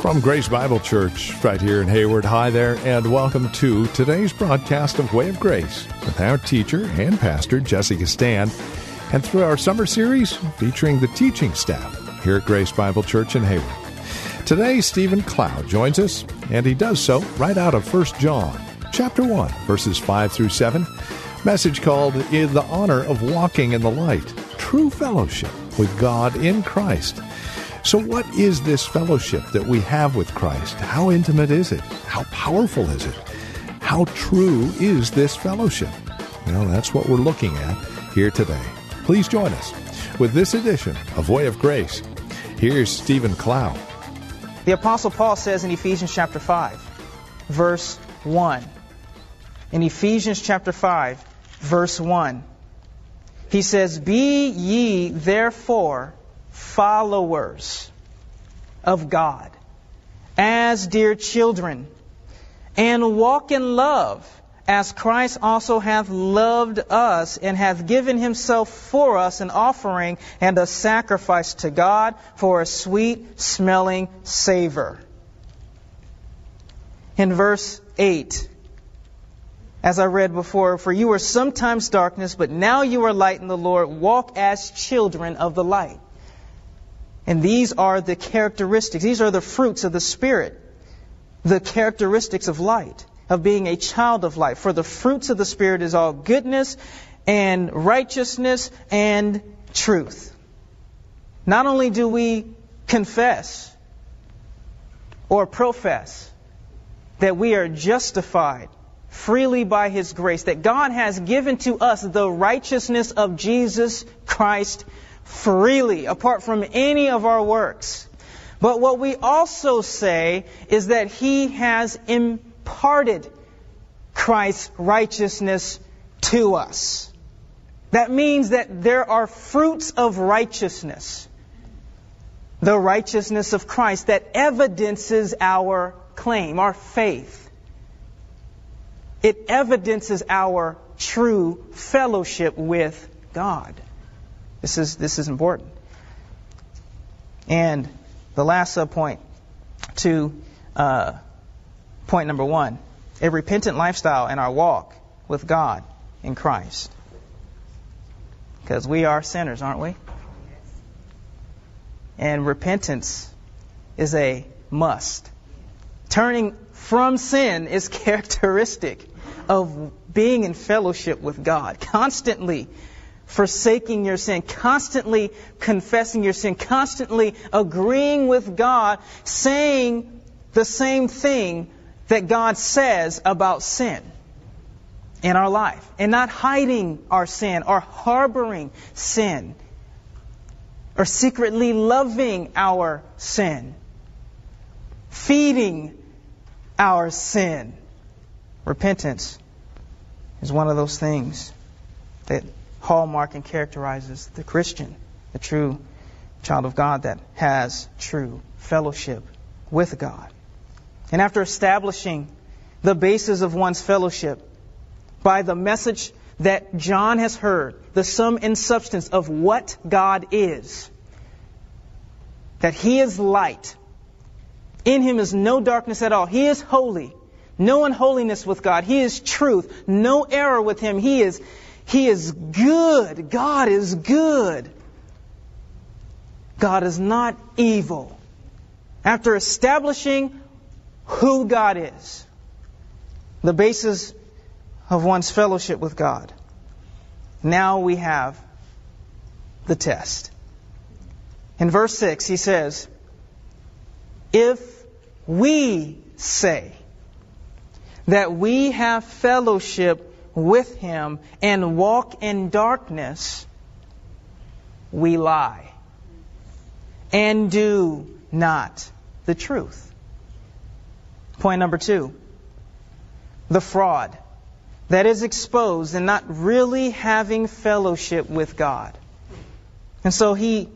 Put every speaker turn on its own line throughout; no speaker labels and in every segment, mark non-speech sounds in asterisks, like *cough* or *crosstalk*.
From Grace Bible Church, right here in Hayward. Hi there, and welcome to today's broadcast of Way of Grace with our teacher and pastor, Jesse Gistand, and through our summer series featuring the teaching staff here at Grace Bible Church in Hayward. Today, Stephen Cloud joins us, and he does so right out of 1 John, chapter 1, verses 5 through 7, message called In the Honor of Walking in the Light, True Fellowship with God in Christ. So, what is this fellowship that we have with Christ? How intimate is it? How powerful is it? How true is this fellowship? Well, that's what we're looking at here today. Please join us with this edition of Way of Grace. Here's Stephen Cloud.
The Apostle Paul says in Ephesians chapter 5, verse 1. In Ephesians chapter 5, verse 1, he says, Be ye therefore followers of God as dear children, and walk in love as Christ also hath loved us and hath given himself for us an offering and a sacrifice to God for a sweet smelling savor. In verse 8, as I read before, for you were sometimes darkness, but now you are light in the Lord. Walk as children of the light. And these are the characteristics, these are the fruits of the Spirit, the characteristics of light of being a child of light. For the fruits of the Spirit is all goodness and righteousness and truth. Not only do we confess or profess that we are justified freely by His grace, that God has given to us the righteousness of Jesus Christ freely, apart from any of our works. But what we also say is that He has imparted Christ's righteousness to us. That means that there are fruits of righteousness, the righteousness of Christ that evidences our claim, our faith. It evidences our true fellowship with God. This is, this is important. And the last subpoint to uh, point number one a repentant lifestyle in our walk with God in Christ. Because we are sinners, aren't we? And repentance is a must. Turning from sin is *laughs* characteristic of being in fellowship with God. Constantly forsaking your sin, constantly confessing your sin, constantly agreeing with God, saying the same thing that God says about sin in our life, and not hiding our sin or harboring sin or secretly loving our sin, feeding our sin. Repentance is one of those things that hallmark and characterizes the Christian, the true child of God that has true fellowship with God. And after establishing the basis of one's fellowship by the message that John has heard, the sum and substance of what God is, that He is light. In Him is no darkness at all. He is holy. No unholiness with God. He is truth. No error with Him. He is, He is good. God is good. God is not evil. After establishing who God is, the basis of one's fellowship with God. Now we have the test. In verse 6, he says, If we say that we have fellowship with him and walk in darkness, we lie and do not the truth. Point number two the fraud that is exposed in not really having fellowship with God. And so he,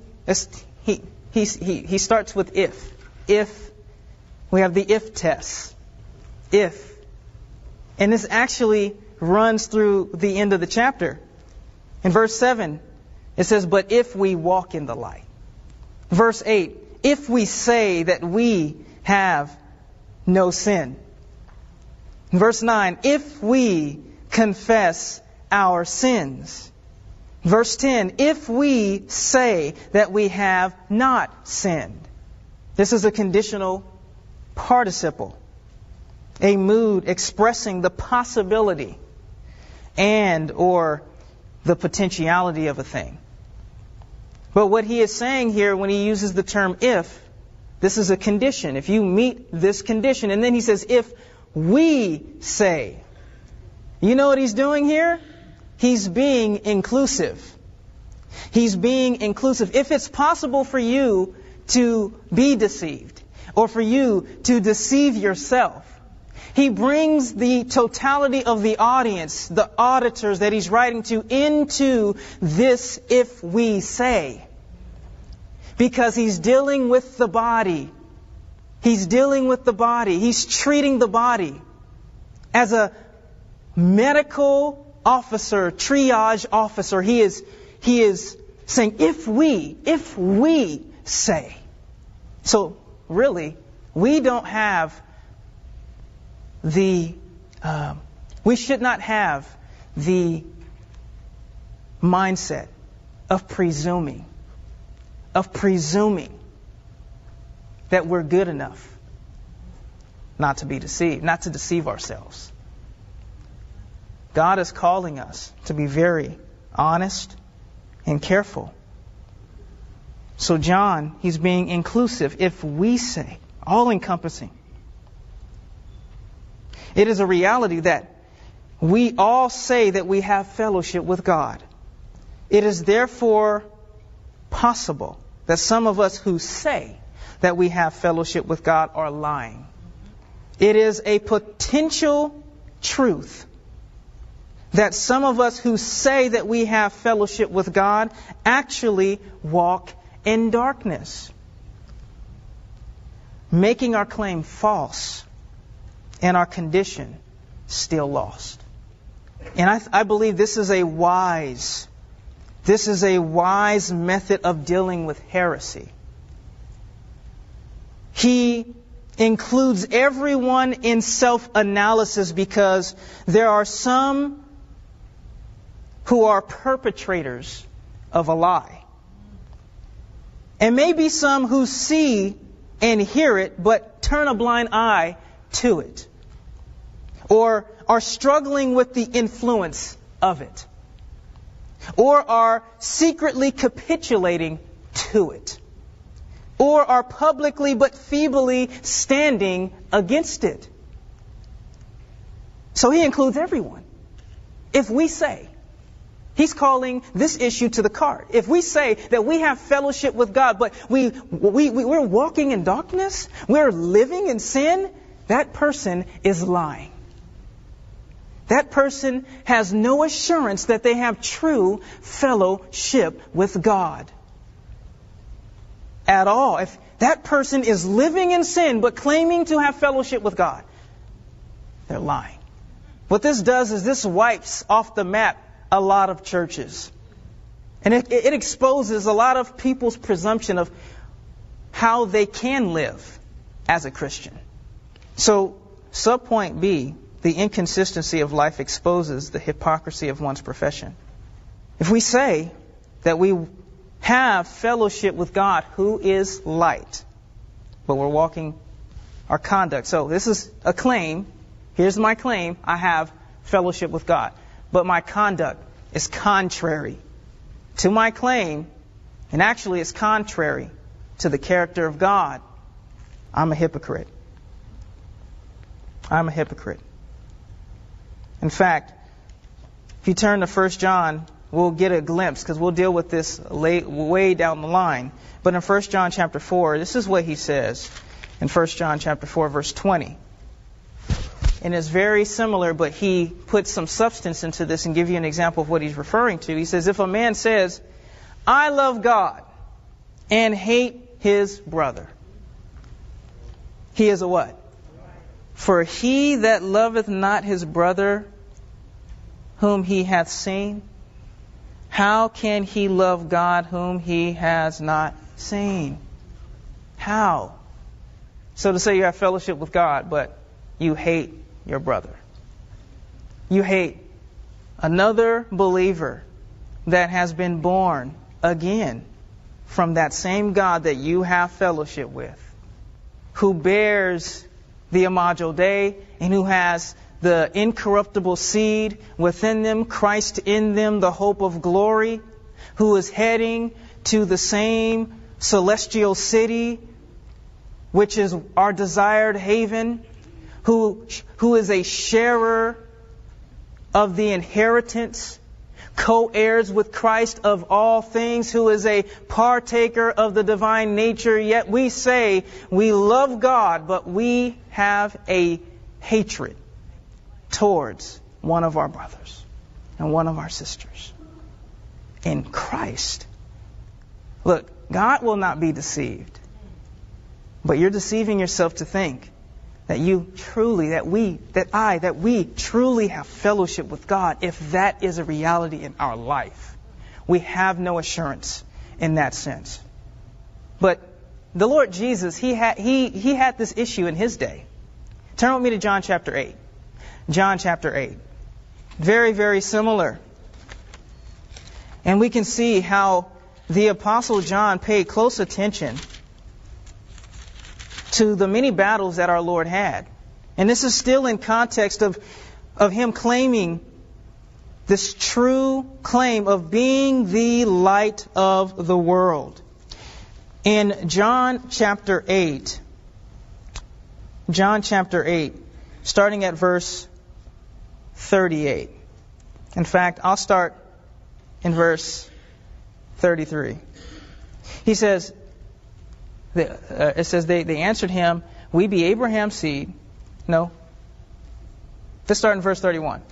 he, he, he, he starts with if. If. We have the if test. If. And this actually runs through the end of the chapter. In verse 7, it says, But if we walk in the light. Verse 8, if we say that we have no sin. Verse 9, if we confess our sins. Verse 10, if we say that we have not sinned. This is a conditional participle, a mood expressing the possibility and or the potentiality of a thing. But what he is saying here when he uses the term if, this is a condition. If you meet this condition, and then he says, if we say, you know what he's doing here? He's being inclusive. He's being inclusive. If it's possible for you to be deceived, or for you to deceive yourself, he brings the totality of the audience, the auditors that he's writing to, into this if we say. Because he's dealing with the body. He's dealing with the body. He's treating the body as a medical officer, triage officer. He is, he is saying, if we, if we say. So, really, we don't have the, uh, we should not have the mindset of presuming, of presuming that we're good enough not to be deceived, not to deceive ourselves. God is calling us to be very honest and careful. So, John, he's being inclusive. If we say, all encompassing, it is a reality that we all say that we have fellowship with God. It is therefore possible that some of us who say that we have fellowship with God are lying. It is a potential truth that some of us who say that we have fellowship with God actually walk in darkness, making our claim false and our condition still lost. And I, I believe this is a wise, this is a wise method of dealing with heresy. He includes everyone in self analysis because there are some who are perpetrators of a lie. And maybe some who see and hear it but turn a blind eye to it or are struggling with the influence of it, or are secretly capitulating to it, or are publicly but feebly standing against it. So he includes everyone. If we say, He's calling this issue to the cart. If we say that we have fellowship with God, but we, we, we, we're walking in darkness, we're living in sin, that person is lying that person has no assurance that they have true fellowship with God. At all. If that person is living in sin but claiming to have fellowship with God, they're lying. What this does is this wipes off the map a lot of churches. And it, it exposes a lot of people's presumption of how they can live as a Christian. So, subpoint B the inconsistency of life exposes the hypocrisy of one's profession. If we say that we have fellowship with God who is light, but we're walking our conduct. So this is a claim. Here's my claim. I have fellowship with God. But my conduct is contrary to my claim. And actually, it's contrary to the character of God. I'm a hypocrite. I'm a hypocrite. In fact, if you turn to 1 John, we'll get a glimpse because we'll deal with this late, way down the line. But in 1 John chapter 4, this is what he says in 1 John chapter 4 verse 20. And it's very similar, but he puts some substance into this and give you an example of what he's referring to. He says, if a man says, I love God and hate his brother, he is a what? For he that loveth not his brother whom he hath seen, how can he love God whom he has not seen? How? So to say you have fellowship with God, but you hate your brother. You hate another believer that has been born again from that same God that you have fellowship with, who bears the Imago Dei and who has the incorruptible seed within them, Christ in them, the hope of glory, who is heading to the same celestial city, which is our desired haven, who, who is a sharer of the inheritance, co-heirs with Christ of all things, who is a partaker of the divine nature, yet we say we love God, but we have a hatred towards one of our brothers and one of our sisters in Christ. Look, God will not be deceived, but you're deceiving yourself to think that you truly, that we, that I, that we truly have fellowship with God, if that is a reality in our life. We have no assurance in that sense. But the Lord Jesus, he had, he, he had this issue in his day. Turn with me to John chapter 8. John chapter 8. Very, very similar. And we can see how the Apostle John paid close attention to the many battles that our Lord had. And this is still in context of, of him claiming this true claim of being the light of the world. In John chapter 8, John chapter 8, starting at verse 38. In fact, I'll start in verse 33. He says, uh, it says they, they answered him, We be Abraham's seed. No. Let's start in verse 31.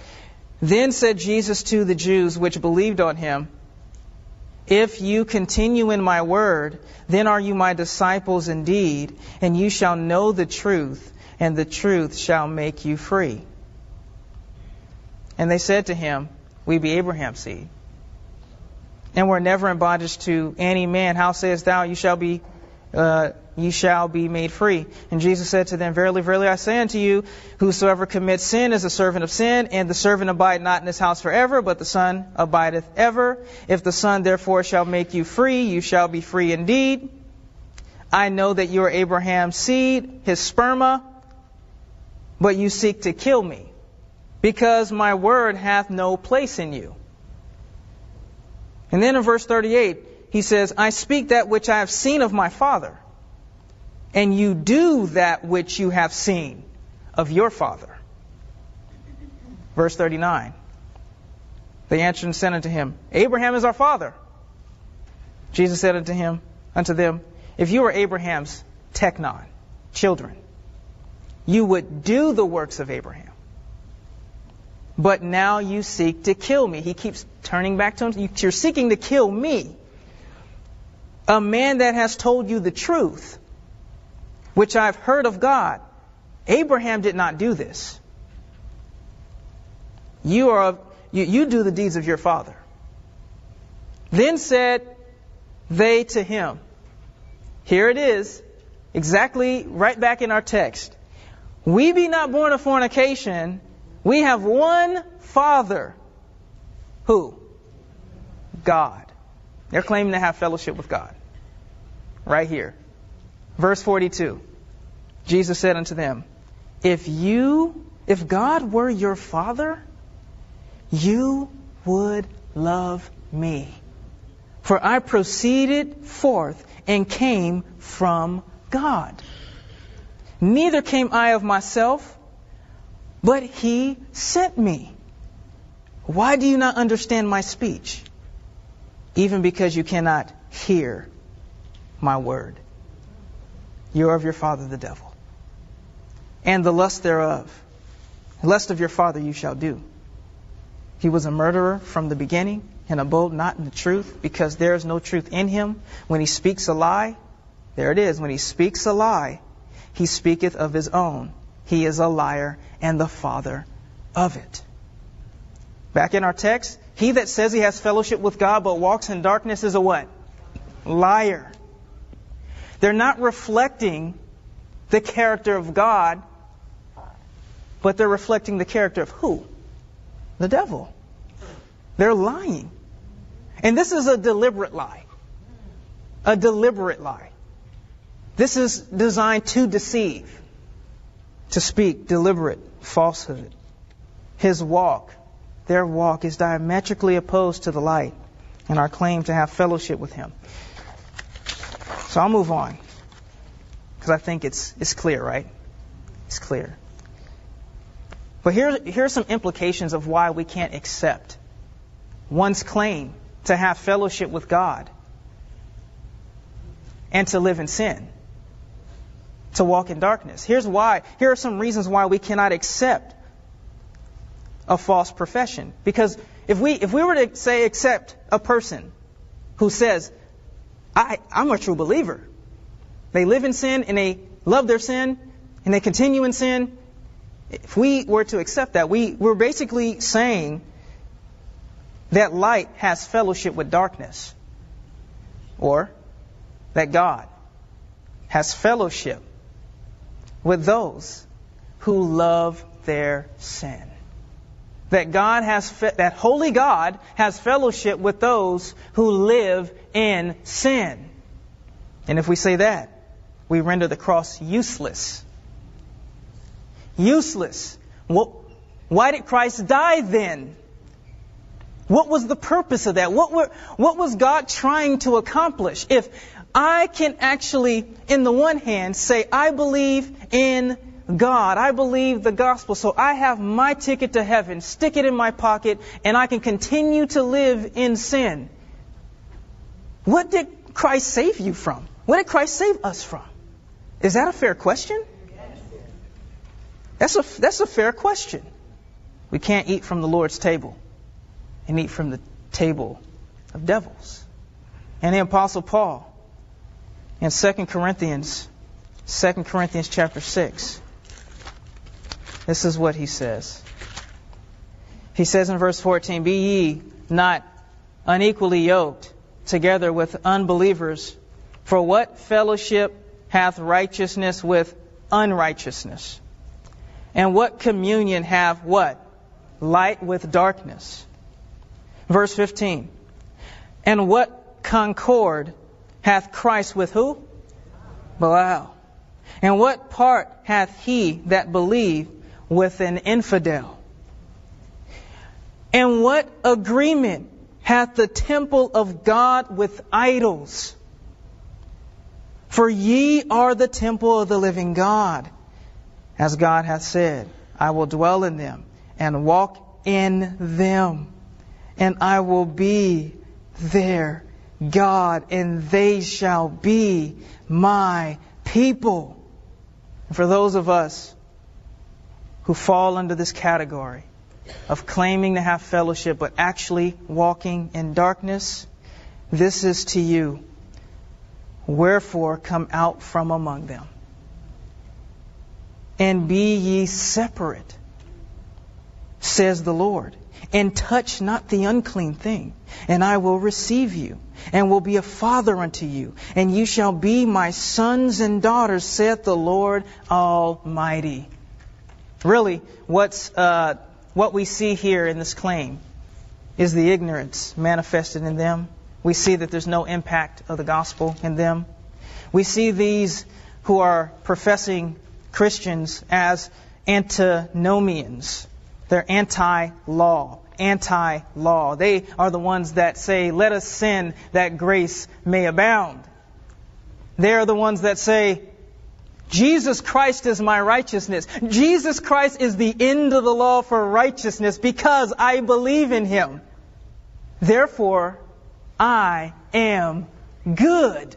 Then said Jesus to the Jews which believed on him, If you continue in my word, then are you my disciples indeed, and you shall know the truth, and the truth shall make you free. And they said to him, We be Abraham's seed. And we're never in bondage to any man. How sayest thou, you shall be uh, you shall be made free. And Jesus said to them, Verily, verily, I say unto you, whosoever commits sin is a servant of sin, and the servant abide not in his house forever, but the Son abideth ever. If the Son therefore shall make you free, you shall be free indeed. I know that you are Abraham's seed, his sperma, but you seek to kill me, because my word hath no place in you. And then in verse 38, he says, I speak that which I have seen of my Father, and you do that which you have seen of your Father. Verse 39. They answered and said unto him, Abraham is our father. Jesus said unto him, unto them, If you were Abraham's technon, children, you would do the works of Abraham. But now you seek to kill me. He keeps turning back to him. You're seeking to kill me a man that has told you the truth, which I've heard of God. Abraham did not do this. You are you, you do the deeds of your father. Then said they to him, Here it is, exactly right back in our text. We be not born of fornication, we have one Father. Who? God. They're claiming to have fellowship with God. Right here. Verse 42. Jesus said unto them, If you, if God were your father, you would love me. For I proceeded forth and came from God. Neither came I of myself, but he sent me. Why do you not understand my speech? Even because you cannot hear my word. You are of your father the devil, and the lust thereof. The lust of your father you shall do. He was a murderer from the beginning and abode not in the truth because there is no truth in him. When he speaks a lie, there it is. When he speaks a lie, he speaketh of his own. He is a liar and the father of it. Back in our text, he that says he has fellowship with God but walks in darkness is a what? Liar. They're not reflecting the character of God, but they're reflecting the character of who? The devil. They're lying. And this is a deliberate lie. A deliberate lie. This is designed to deceive, to speak deliberate falsehood. His walk, their walk, is diametrically opposed to the light and our claim to have fellowship with Him. So I'll move on because I think it's, it's clear, right? It's clear. But here, here are some implications of why we can't accept one's claim to have fellowship with God and to live in sin, to walk in darkness. Here's why. Here are some reasons why we cannot accept a false profession. Because if we, if we were to say accept a person who says, I, I'm a true believer, they live in sin and they love their sin and they continue in sin, if we were to accept that, we, we're basically saying that light has fellowship with darkness. Or that God has fellowship with those who love their sin. That God has, fe- that holy God has fellowship with those who live in sin. And if we say that, we render the cross useless. Useless. What, why did Christ die then? What was the purpose of that? What, were, what was God trying to accomplish? If I can actually, in the one hand, say, I believe in God, I believe the gospel, so I have my ticket to heaven, stick it in my pocket, and I can continue to live in sin. What did Christ save you from? What did Christ save us from? Is that a fair question? That's a, that's a fair question. We can't eat from the Lord's table and eat from the table of devils. And the Apostle Paul in 2 Corinthians, 2 Corinthians chapter 6, this is what he says. He says in verse 14, Be ye not unequally yoked together with unbelievers, for what fellowship hath righteousness with unrighteousness? And what communion have what? Light with darkness. Verse 15. And what concord hath Christ with who? Belial. And what part hath he that believed with an infidel? And what agreement hath the temple of God with idols? For ye are the temple of the living God. As God hath said, I will dwell in them and walk in them and I will be their God, and they shall be my people. For those of us who fall under this category of claiming to have fellowship but actually walking in darkness, this is to you. Wherefore come out from among them and be ye separate, says the Lord and touch not the unclean thing, and I will receive you, and will be a father unto you, and you shall be my sons and daughters, saith the Lord Almighty. Really, what's uh, what we see here in this claim is the ignorance manifested in them. We see that there's no impact of the gospel in them. We see these who are professing Christians as antinomians they're anti law, anti law. They are the ones that say, let us sin that grace may abound. They are the ones that say, Jesus Christ is my righteousness. Jesus Christ is the end of the law for righteousness because I believe in Him. Therefore, I am good.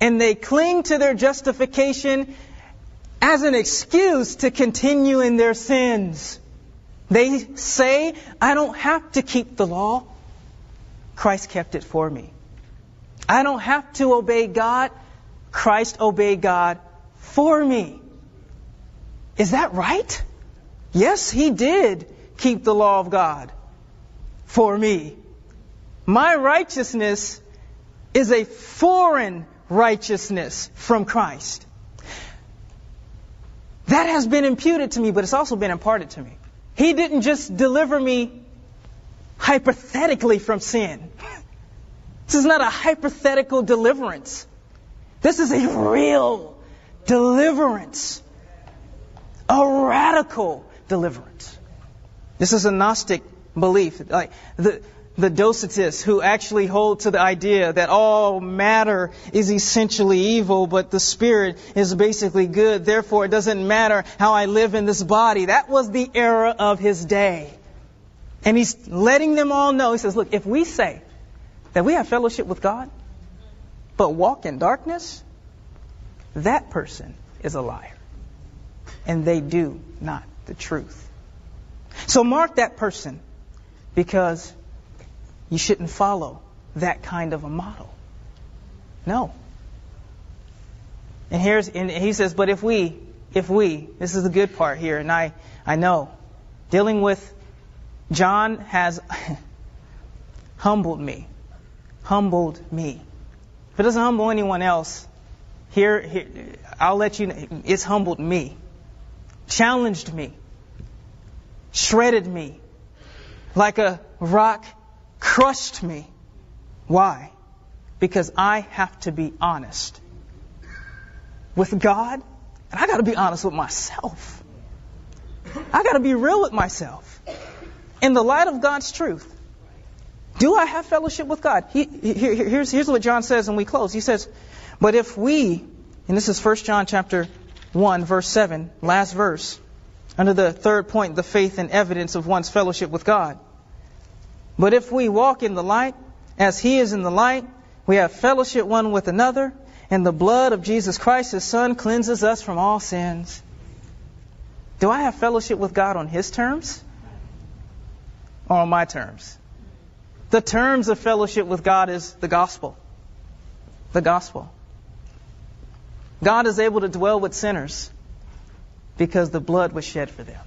And they cling to their justification as an excuse to continue in their sins. They say, I don't have to keep the law. Christ kept it for me. I don't have to obey God. Christ obeyed God for me. Is that right? Yes, He did keep the law of God for me. My righteousness is a foreign righteousness from Christ. That has been imputed to me, but it's also been imparted to me. He didn't just deliver me hypothetically from sin. *laughs* This is not a hypothetical deliverance. This is a real deliverance. A radical deliverance. This is a Gnostic belief. Like the, the Docetists who actually hold to the idea that all matter is essentially evil, but the spirit is basically good. Therefore, it doesn't matter how I live in this body. That was the era of his day. And he's letting them all know. He says, look, if we say that we have fellowship with God, but walk in darkness, that person is a liar. And they do not the truth. So mark that person because you shouldn't follow that kind of a model. No. And here's and he says, but if we, if we, this is the good part here, and I, I know, dealing with John has *laughs* humbled me, humbled me. If it doesn't humble anyone else, here, here I'll let you know, it's humbled me, challenged me, shredded me, like a rock crushed me. Why? Because I have to be honest with God, and I got to be honest with myself. I got to be real with myself. In the light of God's truth, do I have fellowship with God? He, here, here's, here's what John says, and we close. He says, "But if we," and this is 1 John chapter one, verse seven, last verse, under the third point, the faith and evidence of one's fellowship with God. But if we walk in the light, as He is in the light, we have fellowship one with another, and the blood of Jesus Christ, His Son, cleanses us from all sins. Do I have fellowship with God on His terms? Or on my terms? The terms of fellowship with God is the gospel. The gospel. God is able to dwell with sinners because the blood was shed for them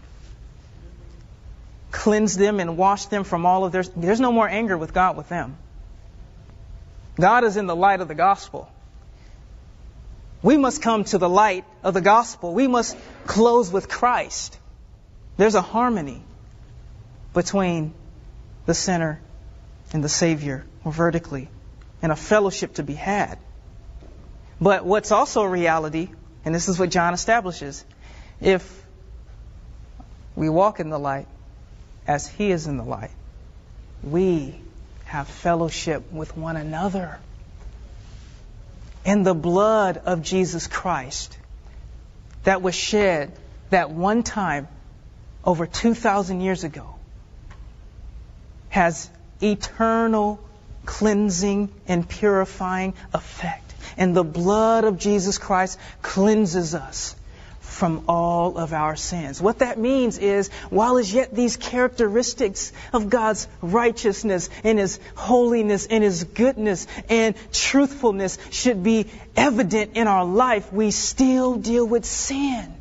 cleanse them and wash them from all of their. There's no more anger with God with them. God is in the light of the gospel. We must come to the light of the gospel. We must close with Christ. There's a harmony between the sinner and the Savior, or vertically, and a fellowship to be had. But what's also a reality, and this is what John establishes, if we walk in the light, as He is in the light, we have fellowship with one another. In the blood of Jesus Christ that was shed that one time over 2,000 years ago has eternal cleansing and purifying effect. And the blood of Jesus Christ cleanses us from all of our sins. What that means is, while as yet these characteristics of God's righteousness and His holiness and His goodness and truthfulness should be evident in our life, we still deal with sin.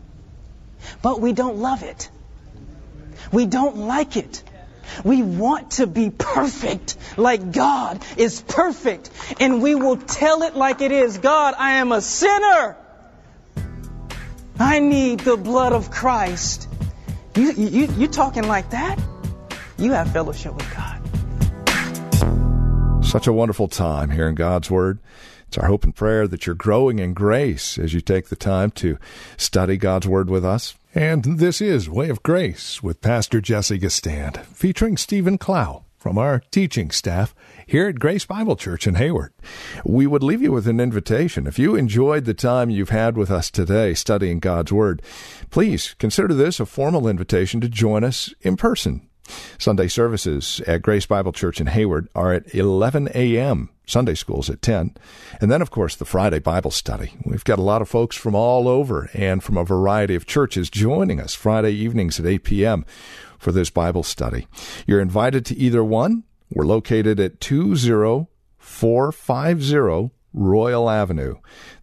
But we don't love it. We don't like it. We want to be perfect like God is perfect. And we will tell it like it is. God, I am a sinner. I need the blood of Christ. You, you, you talking like that? You have fellowship with God.
Such a wonderful time here in God's Word. It's our hope and prayer that you're growing in grace as you take the time to study God's Word with us. And this is Way of Grace with Pastor Jesse Gistand, featuring Stephen Clow from our teaching staff here at Grace Bible Church in Hayward. We would leave you with an invitation. If you enjoyed the time you've had with us today studying God's Word, please consider this a formal invitation to join us in person Sunday services at Grace Bible Church in Hayward are at 11 a.m. Sunday schools at 10. And then, of course, the Friday Bible study. We've got a lot of folks from all over and from a variety of churches joining us Friday evenings at 8 p.m. for this Bible study. You're invited to either one. We're located at 20450 Royal Avenue.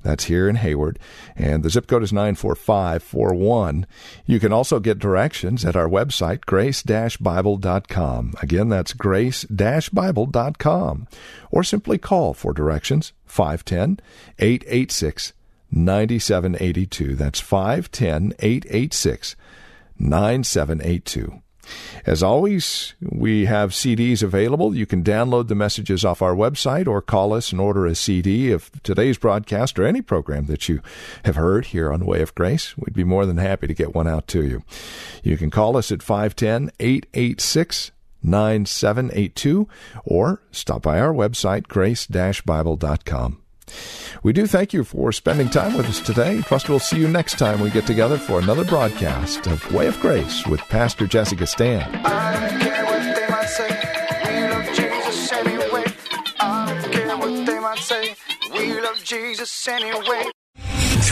That's here in Hayward. And the zip code is 94541. You can also get directions at our website, grace-bible.com. Again, that's grace-bible.com. Or simply call for directions, 510 886 9782. That's 510 886 9782. As always, we have CDs available. You can download the messages off our website or call us and order a CD of today's broadcast or any program that you have heard here on Way of Grace. We'd be more than happy to get one out to you. You can call us at 510 886 9782 or stop by our website, grace bible.com. We do thank you for spending time with us today. Trust we'll see you next time we get together for another broadcast of Way of Grace with Pastor Jesse Gistand.